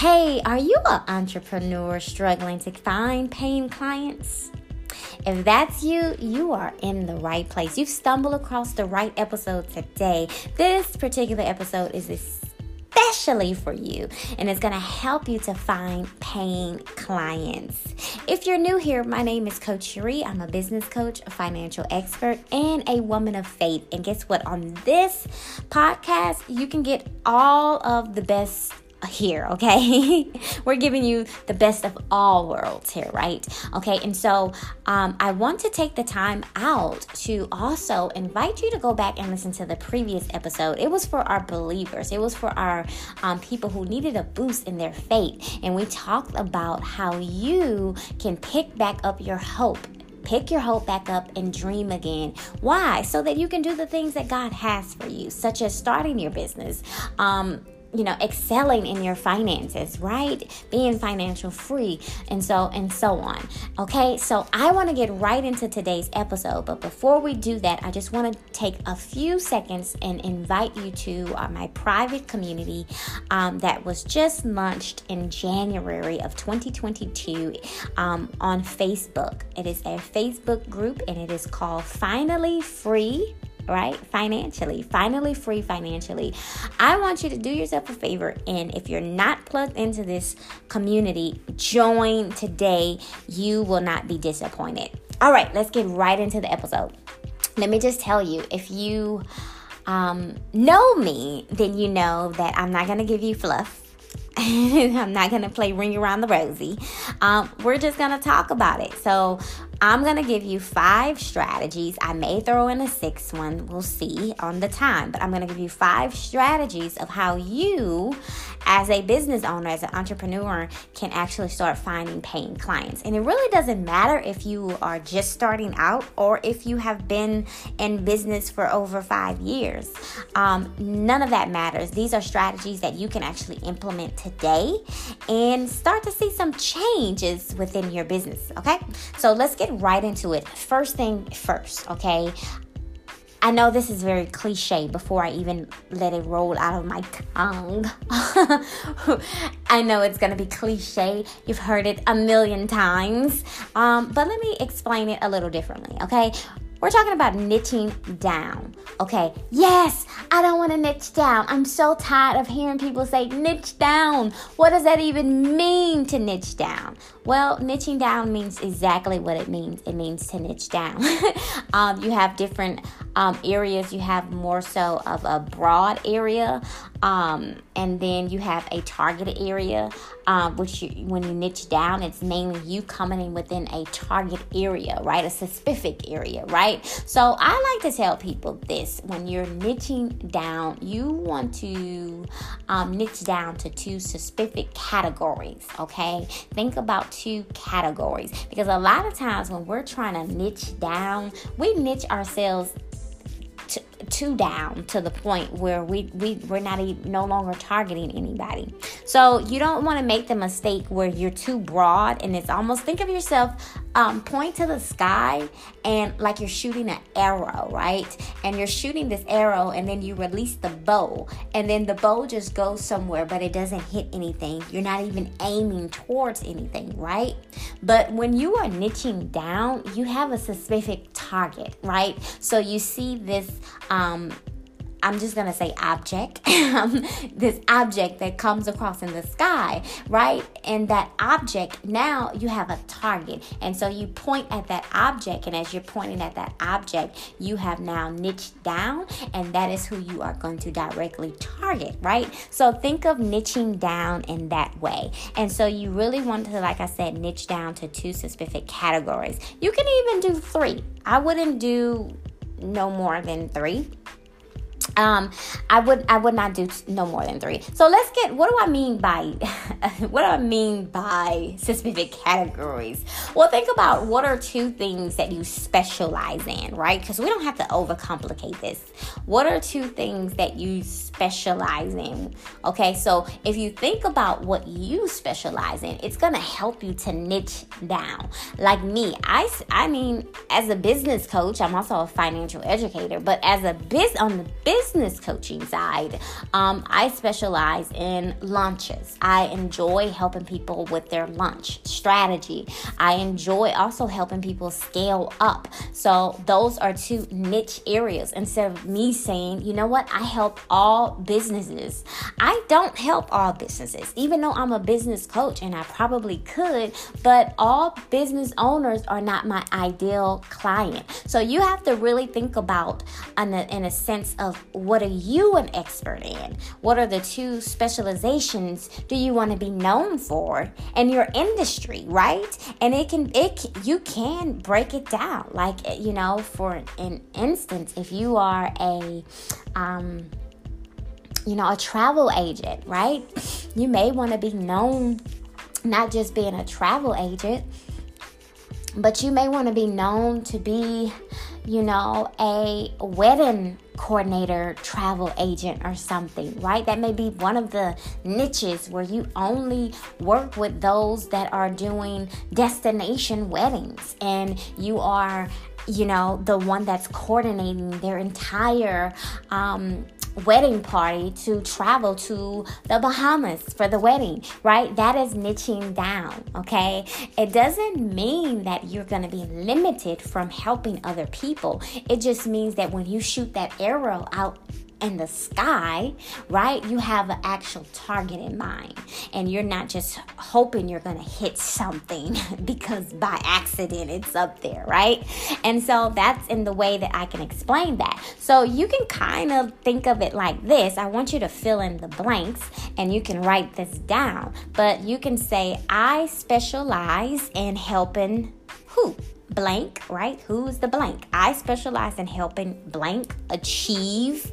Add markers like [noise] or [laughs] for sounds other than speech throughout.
Hey, are you an entrepreneur struggling to find paying clients? If that's you, you are in the right place. You've stumbled across the right episode today. This particular episode is especially for you and it's going to help you to find paying clients. If you're new here, my name is Coach Cherie. I'm a business coach, a financial expert, and a woman of faith. And guess what? On this podcast, you can get all of the best here, okay? [laughs] We're giving you the best of all worlds here, right? Okay, and so um, I want to take the time out to also invite you to go back and listen to the previous episode. It was for our believers, it was for our um, people who needed a boost in their faith. And we talked about how you can pick back up your hope pick your hope back up and dream again. Why? So that you can do the things that God has for you, such as starting your business, um, you know excelling in your finances right? Being financial free and so and so on okay? So i want to get right into today's episode but before we do that i just want to take a few seconds and invite you to uh, my private community um, that was just launched in january of 2022 um, on facebook. It is a facebook group and it is called finally free right? Financially, finally free financially. I want you to do yourself a favor and if you're not plugged into this community, join today. You will not be disappointed. All right, let's get right into the episode. Let me just tell you if you um, know me, then you know that I'm not going to give you fluff. [laughs] I'm not going to play ring around the rosy. Um, we're just going to talk about it. So, I'm going to give you five strategies. I may throw in a sixth one. We'll see on the time. But I'm going to give you five strategies of how you, as a business owner, as an entrepreneur, can actually start finding paying clients. And it really doesn't matter if you are just starting out or if you have been in business for over five years. Um, none of that matters. These are strategies that you can actually implement today and start to see some changes within your business. Okay. So let's get get right into it. First thing first, okay? I know this is very cliche before I even let it roll out of my tongue. [laughs] I know it's to be cliche. You've heard it a million times. Um, but let me explain it a little differently, okay? We're talking about niching down. Okay, yes, I don't want to niche down. I'm so tired of hearing people say niche down. What does that even mean to niche down? Well, niching down means exactly what it means. It means to niche down. [laughs] um, you have different um, areas. You have more so of a broad area, um, and then you have a targeted area, um, which you, when you niche down, it's mainly you coming in within a target area, right? A specific area, right? So I like to tell people this when you're niching down, you want to um, niche down to two specific categories, okay? Think about two categories because a lot of times when we're trying to niche down, we niche ourselves too down to the point where we, we we're not even, no longer targeting anybody. So you don't want to make the mistake where you're too broad and it's almost think of yourself um, point to the sky and like you're shooting an arrow right? And you're shooting this arrow and then you release the bow and then the bow just goes somewhere but it doesn't hit anything. You're not even aiming towards anything right? But when you are niching down you have a specific target right? So you see this um, I'm just gonna say object, [laughs] um, this object that comes across in the sky, right? And that object, now you have a target. And so you point at that object, and as you're pointing at that object, you have now niched down, and that is who you are going to directly target, right? So think of niching down in that way. And so you really want to, like I said, niche down to two specific categories. You can even do three. I wouldn't do no more than three um i would i would not do no more than three. So let's get what do i mean by [laughs] what do i mean by specific categories? Well think about what are two things that you specialize in right? Because we don't have to overcomplicate this. What are two things that you specialize in? Okay so if you think about what you specialize in it's gonna help you to niche down. Like me i i mean as a business coach i'm also a financial educator but as a biz on the business business coaching side, um, I specialize in launches. I enjoy helping people with their launch strategy. I enjoy also helping people scale up. So those are two niche areas. Instead of me saying, you know what, I help all businesses. I don't help all businesses, even though I'm a business coach and I probably could, but all business owners are not my ideal client. So you have to really think about in a, in a sense of what are you an expert in? What are the two specializations do you want to be known for in your industry, right? And it can it you can break it down. Like you know, for an instance, if you are a um you know, a travel agent, right? You may want to be known not just being a travel agent, but you may want to be known to be, you know, a wedding coordinator, travel agent, or something, right? That may be one of the niches where you only work with those that are doing destination weddings and you are you know the one that's coordinating their entire um, wedding party to travel to the Bahamas for the wedding, right? That is niching down, okay? It doesn't mean that you're going to be limited from helping other people. It just means that when you shoot that arrow out in the sky, right? You have an actual target in mind. And you're not just hoping you're to hit something [laughs] because by accident it's up there, right? And so that's in the way that I can explain that. So you can kind of think of it like this. I want you to fill in the blanks and you can write this down. But you can say, I specialize in helping who? Blank, right? Who's the blank? I specialize in helping blank achieve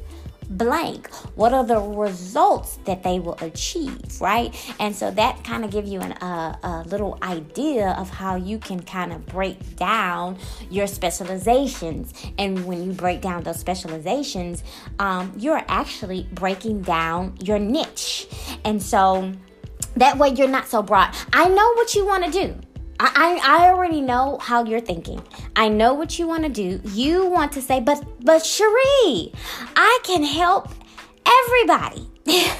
blank. What are the results that they will achieve right? And so that kind of give you an, uh, a little idea of how you can kind of break down your specializations. And when you break down those specializations um, you're actually breaking down your niche. And so that way you're not so broad. I know what you want to do I, I already know how you're thinking. I know what you want to do. You want to say, but but Cherie, I can help everybody. [laughs]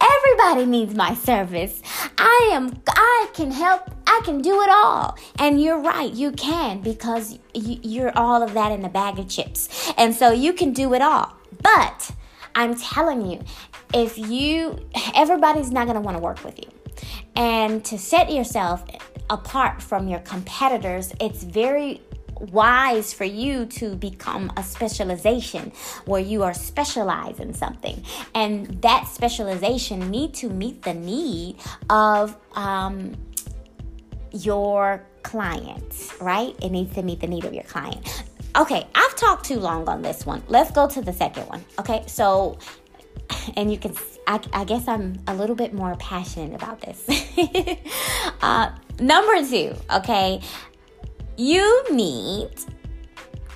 everybody needs my service. I am I can help. I can do it all. And you're right, you can because you're all of that in a bag of chips. And so you can do it all. But I'm telling you, if you everybody's not going to want to work with you and to set yourself apart from your competitors, it's very wise for you to become a specialization where you are specialized in something. And that specialization need to meet the need of um, your clients right? It needs to meet the need of your client. Okay i've talked too long on this one. Let's go to the second one. Okay so and you can I, I guess I'm a little bit more passionate about this. [laughs] uh, number two, okay, you need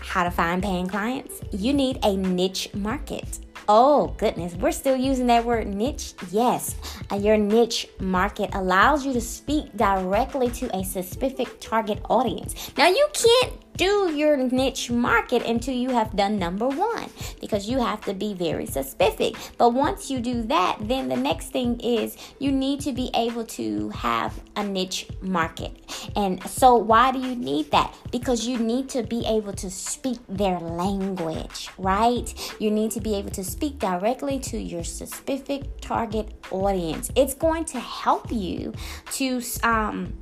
how to find paying clients. You need a niche market. Oh, goodness, we're still using that word niche? Yes. Uh, your niche market allows you to speak directly to a specific target audience. Now, you can't do your niche market until you have done number one because you have to be very specific. But once you do that, then the next thing is you need to be able to have a niche market. And so, why do you need that? Because you need to be able to speak their language, right? You need to be able to speak directly to your specific target audience. It's going to help you to, um,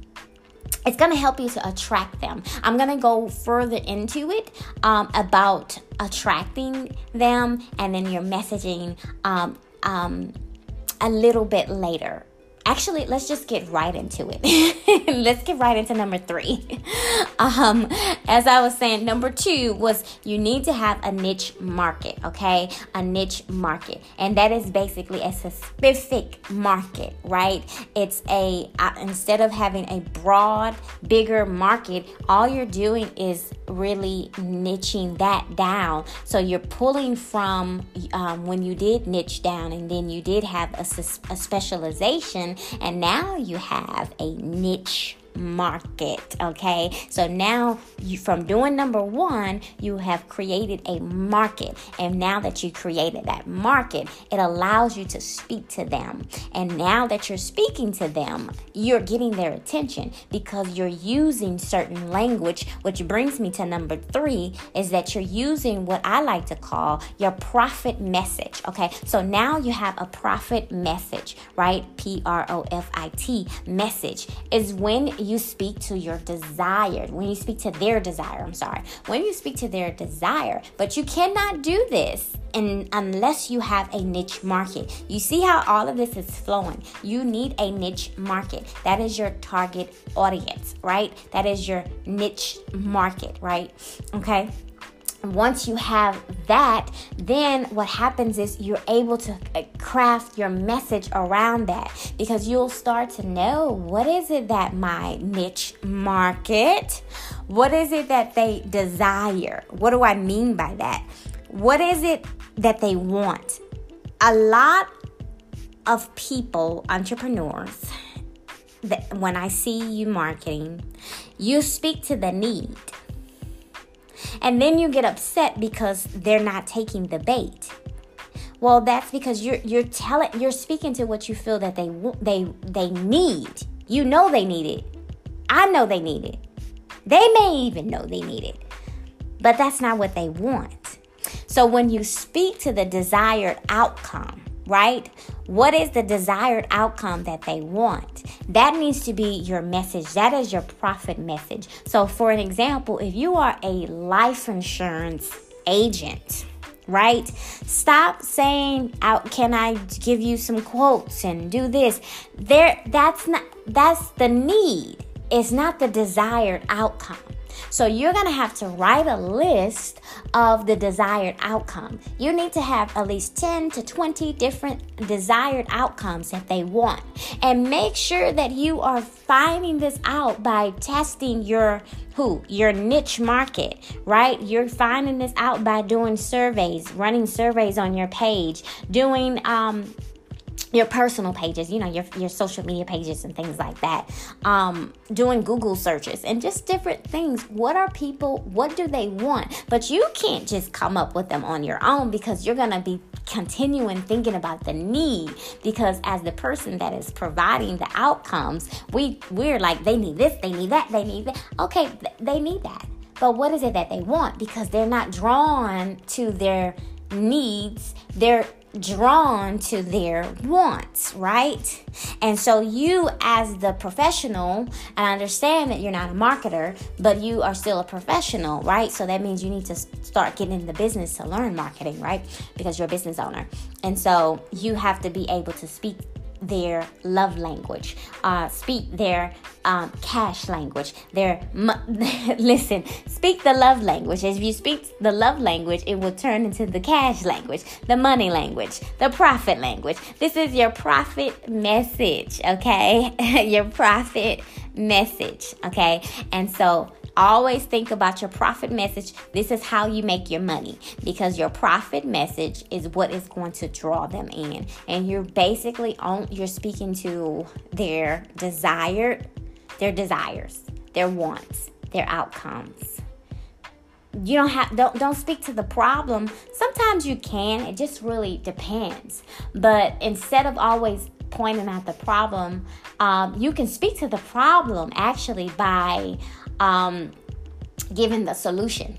it's going to help you to attract them. I'm going to go further into it um, about attracting them and then your messaging um, um, a little bit later actually let's just get right into it. [laughs] Let's get right into number three. [laughs] Um as i was saying number two was you need to have a niche market okay? A niche market. And that is basically a specific market right? It's a uh, instead of having a broad bigger market all you're doing is really niching that down. So you're pulling from um, when you did niche down and then you did have a, a specialization and now you have a niche market. Okay, so now you from doing number one, you have created a market, and now that you created that market, it allows you to speak to them. And now that you're speaking to them, you're getting their attention because you're using certain language, which brings me to number three is that you're using what I like to call your profit message. Okay, so now you have a profit message, right? P R O F I T message is when you speak to your desired, when you speak to their desire. I'm sorry, when you speak to their desire, but you cannot do this and unless you have a niche market. You see how all of this is flowing. You need a niche market. That is your target audience, right? That is your niche market, right? Okay once you have that, then what happens is you're able to uh, craft your message around that because you'll start to know what is it that my niche market, what is it that they desire? What do I mean by that? What is it that they want? A lot of people, entrepreneurs, that when I see you marketing, you speak to the need and then you get upset because they're not taking the bait. Well, that's because you're you're telling you're speaking to what you feel that they they they need. You know they need it. I know they need it. They may even know they need it. But that's not what they want. So when you speak to the desired outcome, right? What is the desired outcome that they want? That needs to be your message. That is your profit message. So, for an example, if you are a life insurance agent, right? Stop saying out can I give you some quotes and do this. There that's not that's the need. It's not the desired outcome. So you're going to have to write a list of the desired outcome. You need to have at least 10 to 20 different desired outcomes that they want. And make sure that you are finding this out by testing your who your niche market right you're finding this out by doing surveys running surveys on your page doing um your personal pages, you know, your, your social media pages and things like that. Um, doing Google searches and just different things. What are people, what do they want? But you can't just come up with them on your own because you're going to be continuing thinking about the need because as the person that is providing the outcomes, we we're like they need this, they need that, they need that. Okay, th- they need that. But what is it that they want? Because they're not drawn to their needs. They're drawn to their wants, right? And so you as the professional, I understand that you're not a marketer, but you are still a professional, right? So that means you need to start getting in the business to learn marketing, right? Because you're a business owner. And so you have to be able to speak their love language, uh, speak their um, cash language. Their [laughs] listen, speak the love language. If you speak the love language, it will turn into the cash language, the money language, the profit language. This is your profit message, okay? [laughs] your profit message, okay? And so Always think about your profit message. This is how you make your money because your profit message is what is going to draw them in. And you're basically on you're speaking to their desired their desires, their wants, their outcomes. You don't have don't don't speak to the problem. Sometimes you can. It just really depends. But instead of always pointing out the problem, um, you can speak to the problem actually by um, given the solution.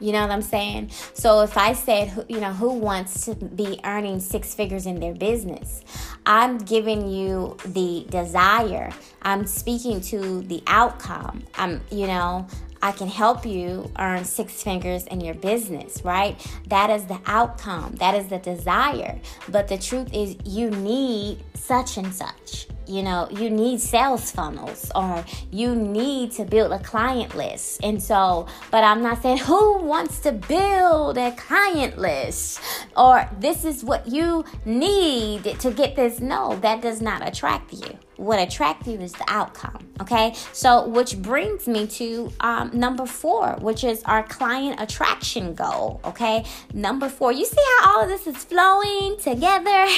You know what I'm saying? So if I said, you know, who wants to be earning six figures in their business? I'm giving you the desire. I'm speaking to the outcome. I'm, you know, I can help you earn six figures in your business, right? That is the outcome. That is the desire. But the truth is, you need such and such you know you need sales funnels or you need to build a client list. And so but i'm not saying who wants to build a client list or this is what you need to get this. No that does not attract you. What attracts you is the outcome okay? So which brings me to um, number four which is our client attraction goal okay? Number four you see how all of this is flowing together? [laughs]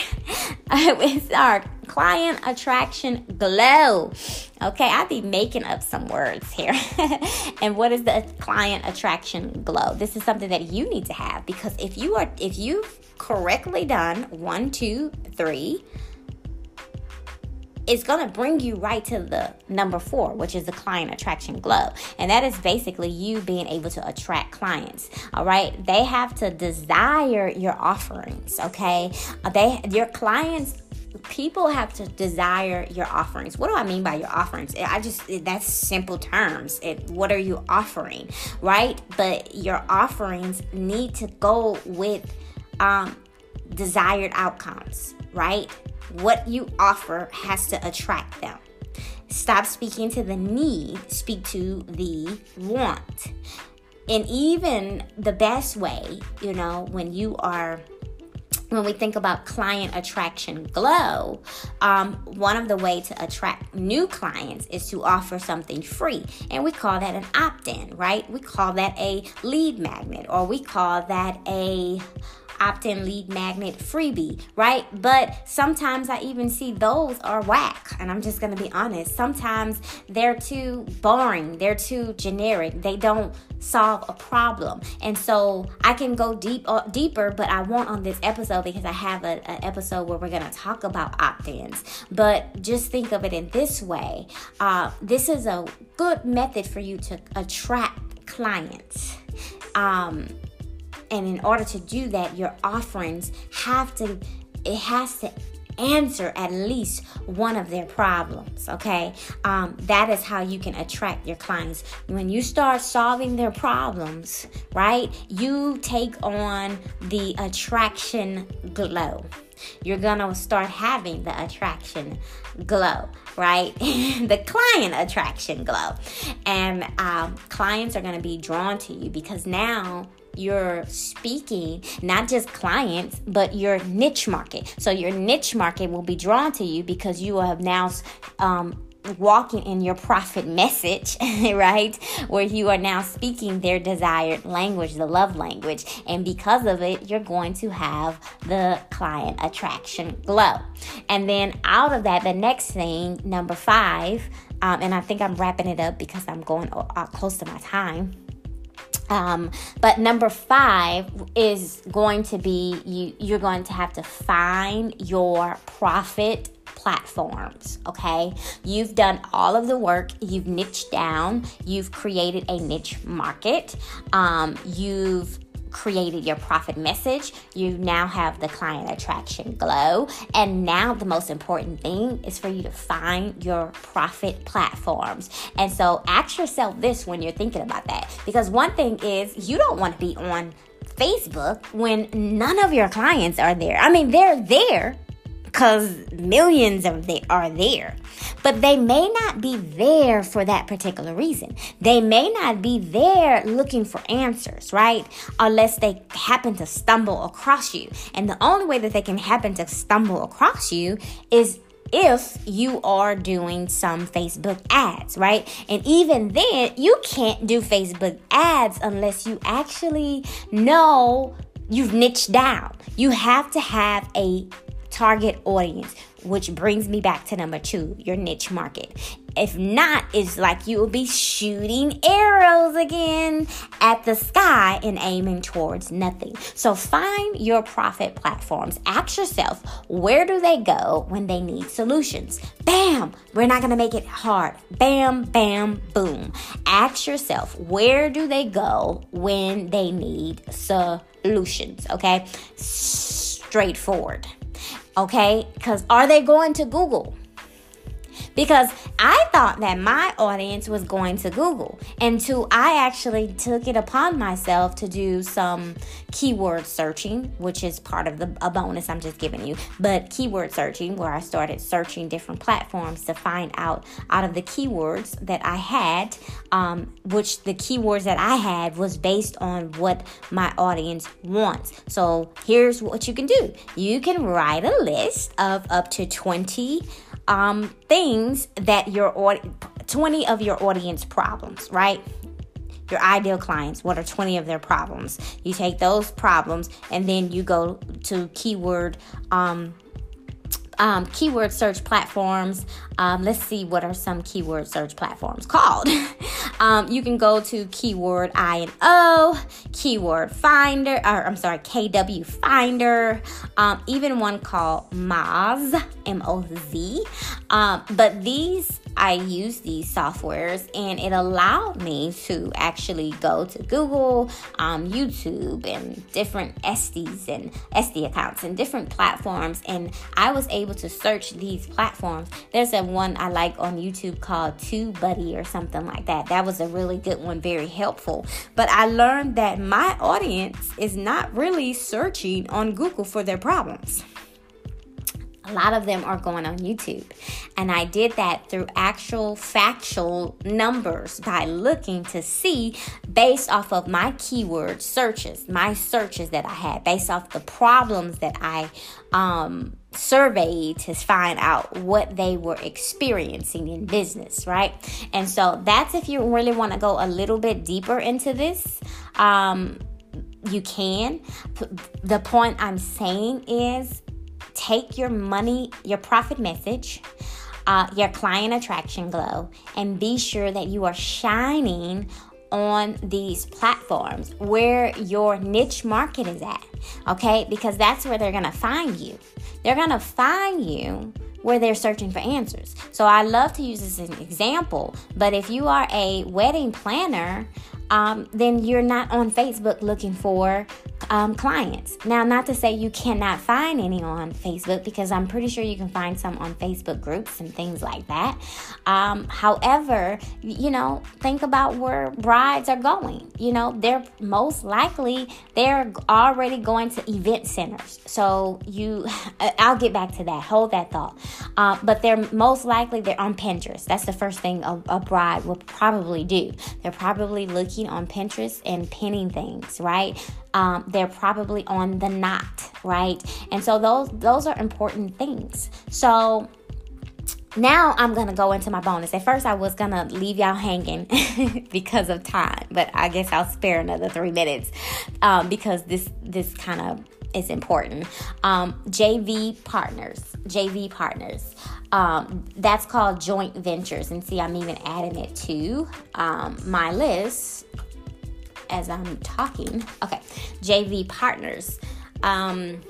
It's our client attraction glow. Okay, I be making up some words here. [laughs] and what is the client attraction glow? This is something that you need to have because if you are if you've correctly done one, two, three, it's going to bring you right to the number four, which is the client attraction glow. And that is basically you being able to attract clients. All right. They have to desire your offerings. Okay. They, your clients people have to desire your offerings. What do I mean by your offerings? I just that's simple terms. It, what are you offering, right? But your offerings need to go with um, desired outcomes, right? What you offer has to attract them. Stop speaking to the need, speak to the want. And even the best way, you know, when you are when we think about client attraction glow, um, one of the way to attract new clients is to offer something free, and we call that an opt-in, right? We call that a lead magnet, or we call that a opt in lead magnet freebie, right? But sometimes I even see those are whack. And I'm just to be honest. Sometimes they're too boring, they're too generic, they don't solve a problem. And so I can go deep uh, deeper, but I won't on this episode because I have an episode where we're to talk about opt ins. But just think of it in this way uh, this is a good method for you to attract clients. Um, and in order to do that, your offerings have to, it has to answer at least one of their problems okay? Um, that is how you can attract your clients. When you start solving their problems right you take on the attraction glow. You're gonna start having the attraction glow right? [laughs] The client attraction glow. And um, clients are gonna be drawn to you because now you're speaking not just clients but your niche market so your niche market will be drawn to you because you have now um, walking in your profit message, [laughs] right? Where you are now speaking their desired language, the love language. And because of it, you're going to have the client attraction glow. And then out of that, the next thing, number five, um, and I think I'm wrapping it up because I'm going uh, close to my time um, but number five is going to be you. You're going to have to find your profit platforms. Okay, you've done all of the work. You've niched down. You've created a niche market. Um, you've created your profit message. You now have the client attraction glow. And now the most important thing is for you to find your profit platforms. And so ask yourself this when you're thinking about that. Because one thing is you don't want to be on Facebook when none of your clients are there. I mean, they're there because millions of they are there but they may not be there for that particular reason they may not be there looking for answers right unless they happen to stumble across you and the only way that they can happen to stumble across you is if you are doing some Facebook ads, right? And even then, you can't do Facebook ads unless you actually know you've niched down. You have to have a target audience, which brings me back to number two your niche market. If not, it's like you will be shooting arrows again at the sky and aiming towards nothing. So find your profit platforms. Ask yourself, where do they go when they need solutions? Bam! We're not to make it hard. Bam, bam, boom. Ask yourself, where do they go when they need solutions? Okay? Straightforward. Okay? Because are they going to Google? Because I thought that my audience was going to Google And until I actually took it upon myself to do some keyword searching, which is part of the a bonus I'm just giving you. But keyword searching, where I started searching different platforms to find out out of the keywords that I had, um, which the keywords that I had was based on what my audience wants. So here's what you can do: you can write a list of up to 20 um, things that your 20 of your audience problems, right? Your ideal clients, what are 20 of their problems? You take those problems and then you go to keyword um, um, keyword search platforms. Um, let's see what are some keyword search platforms called. [laughs] um, you can go to keyword I and O, keyword finder, or I'm sorry, KW Finder, um, even one called Moz, M O Z. Um, but these I use these softwares and it allowed me to actually go to Google, um, YouTube, and different Estes and Etsy accounts and different platforms. And I was able to search these platforms. There's a one I like on YouTube called TubeBuddy or something like that. That was a really good one, very helpful. But I learned that my audience is not really searching on Google for their problems a lot of them are going on YouTube. And I did that through actual factual numbers by looking to see based off of my keyword searches, my searches that I had, based off the problems that I um, surveyed to find out what they were experiencing in business, right? And so that's if you really want to go a little bit deeper into this. Um, you can. The point I'm saying is take your money, your profit message, uh, your client attraction glow, and be sure that you are shining on these platforms where your niche market is at. Okay, because that's where they're gonna find you. They're gonna find you where they're searching for answers. So I love to use this as an example, but if you are a wedding planner, um, then you're not on Facebook looking for um, clients. Now, not to say you cannot find any on Facebook because I'm pretty sure you can find some on Facebook groups and things like that. Um, however, you know, think about where brides are going. You know, they're most likely they're already going to event centers. So you, I'll get back to that. Hold that thought. Uh, but they're most likely they're on Pinterest. That's the first thing a, a bride will probably do. They're probably looking on Pinterest and pinning things, right? um, they're probably on the knot, right? And so those those are important things. So now I'm gonna go into my bonus. At first, I was gonna leave y'all hanging [laughs] because of time, but I guess I'll spare another three minutes um, because this this kind of is important. Um, JV partners, JV partners. Um, that's called joint ventures, and see, I'm even adding it to um, my list as I'm talking. Okay, JV partners. Um,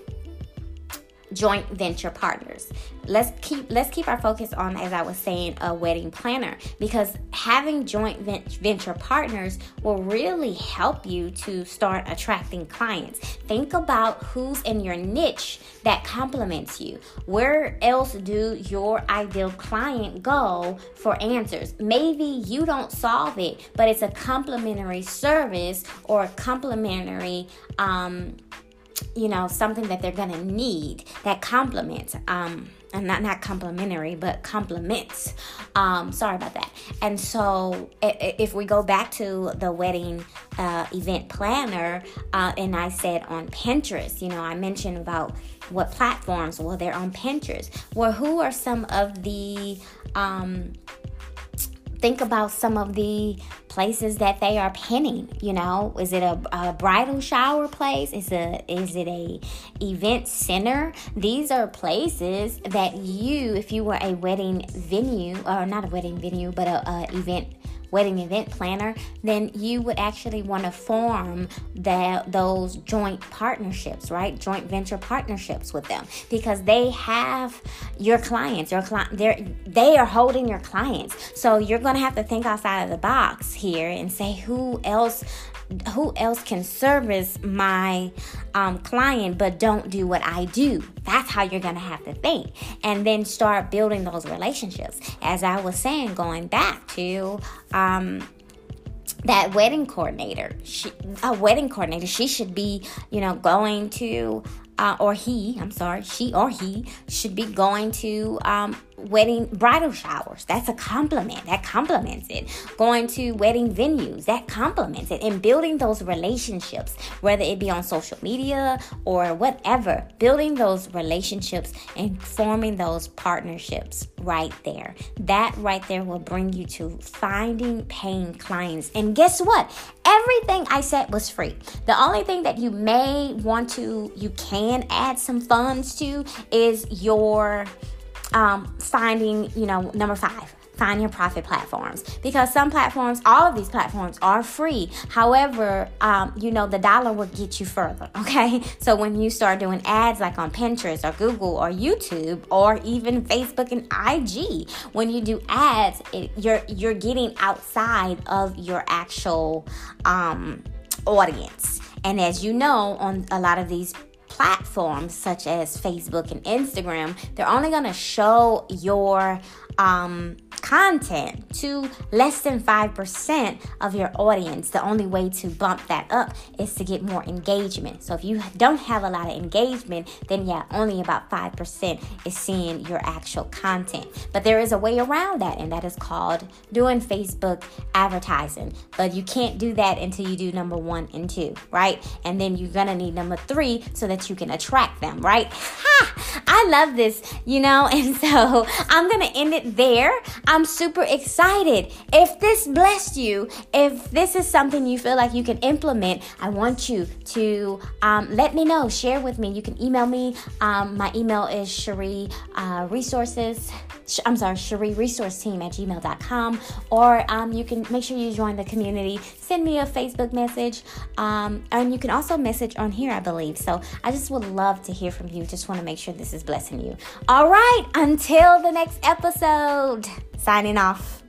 joint venture partners. Let's keep let's keep our focus on as I was saying a wedding planner because having joint venture partners will really help you to start attracting clients. Think about who's in your niche that complements you. Where else do your ideal client go for answers? Maybe you don't solve it, but it's a complimentary service or a complimentary um you know something that they're gonna need that complements um and not not complimentary but complements. Um sorry about that. And so if we go back to the wedding uh, event planner uh, and i said on pinterest you know i mentioned about what platforms well they're on pinterest. Well who are some of the um think about some of the places that they are pinning you know? Is it a, a, bridal shower place? Is it is it a event center? These are places that you if you were a wedding venue or not a wedding venue but a, a event wedding event planner, then you would actually want to form that those joint partnerships, right? Joint venture partnerships with them because they have your clients. Your client, they're they are holding your clients. So you're going to have to think outside of the box here and say who else who else can service my um, client but don't do what I do? That's how you're going to have to think. And then start building those relationships. As I was saying, going back to um, that wedding coordinator, she, a wedding coordinator, she should be, you know, going to uh, or he, I'm sorry, she or he should be going to um, wedding bridal showers. That's a compliment. That complements it. Going to wedding venues. That complements it. And building those relationships, whether it be on social media or whatever, building those relationships and forming those partnerships right there. That right there will bring you to finding paying clients. And guess what? Everything I said was free. The only thing that you may want to, you can add some funds to is your um, finding, you know, number five, find your profit platforms. Because some platforms all of these platforms are free. However um, you know the dollar will get you further [laughs] okay? So when you start doing ads like on pinterest or google or youtube or even facebook and ig when you do ads it, you're you're getting outside of your actual um, audience. And as you know on a lot of these platforms such as Facebook and Instagram, they're only going to show your um, content to less than 5% of your audience, the only way to bump that up is to get more engagement. So if you don't have a lot of engagement, then yeah, only about 5% is seeing your actual content. But there is a way around that, and that is called doing Facebook advertising. But you can't do that until you do number one and two, right? And then you're gonna need number three so that you can attract them, right? [laughs] Ha! I love this, you know, [laughs] and so I'm gonna end it there. Super excited. If this blessed you, if this is something you feel like you can implement, I want you to um, let me know. Share with me. You can email me. Um, my email is Cherie uh, Resources. I'm sorry, Cherie Resource Team at gmail.com. Or um, you can make sure you join the community. Send me a Facebook message. Um, and you can also message on here, I believe. So I just would love to hear from you. Just want to make sure this is blessing you. All right, until the next episode signing off.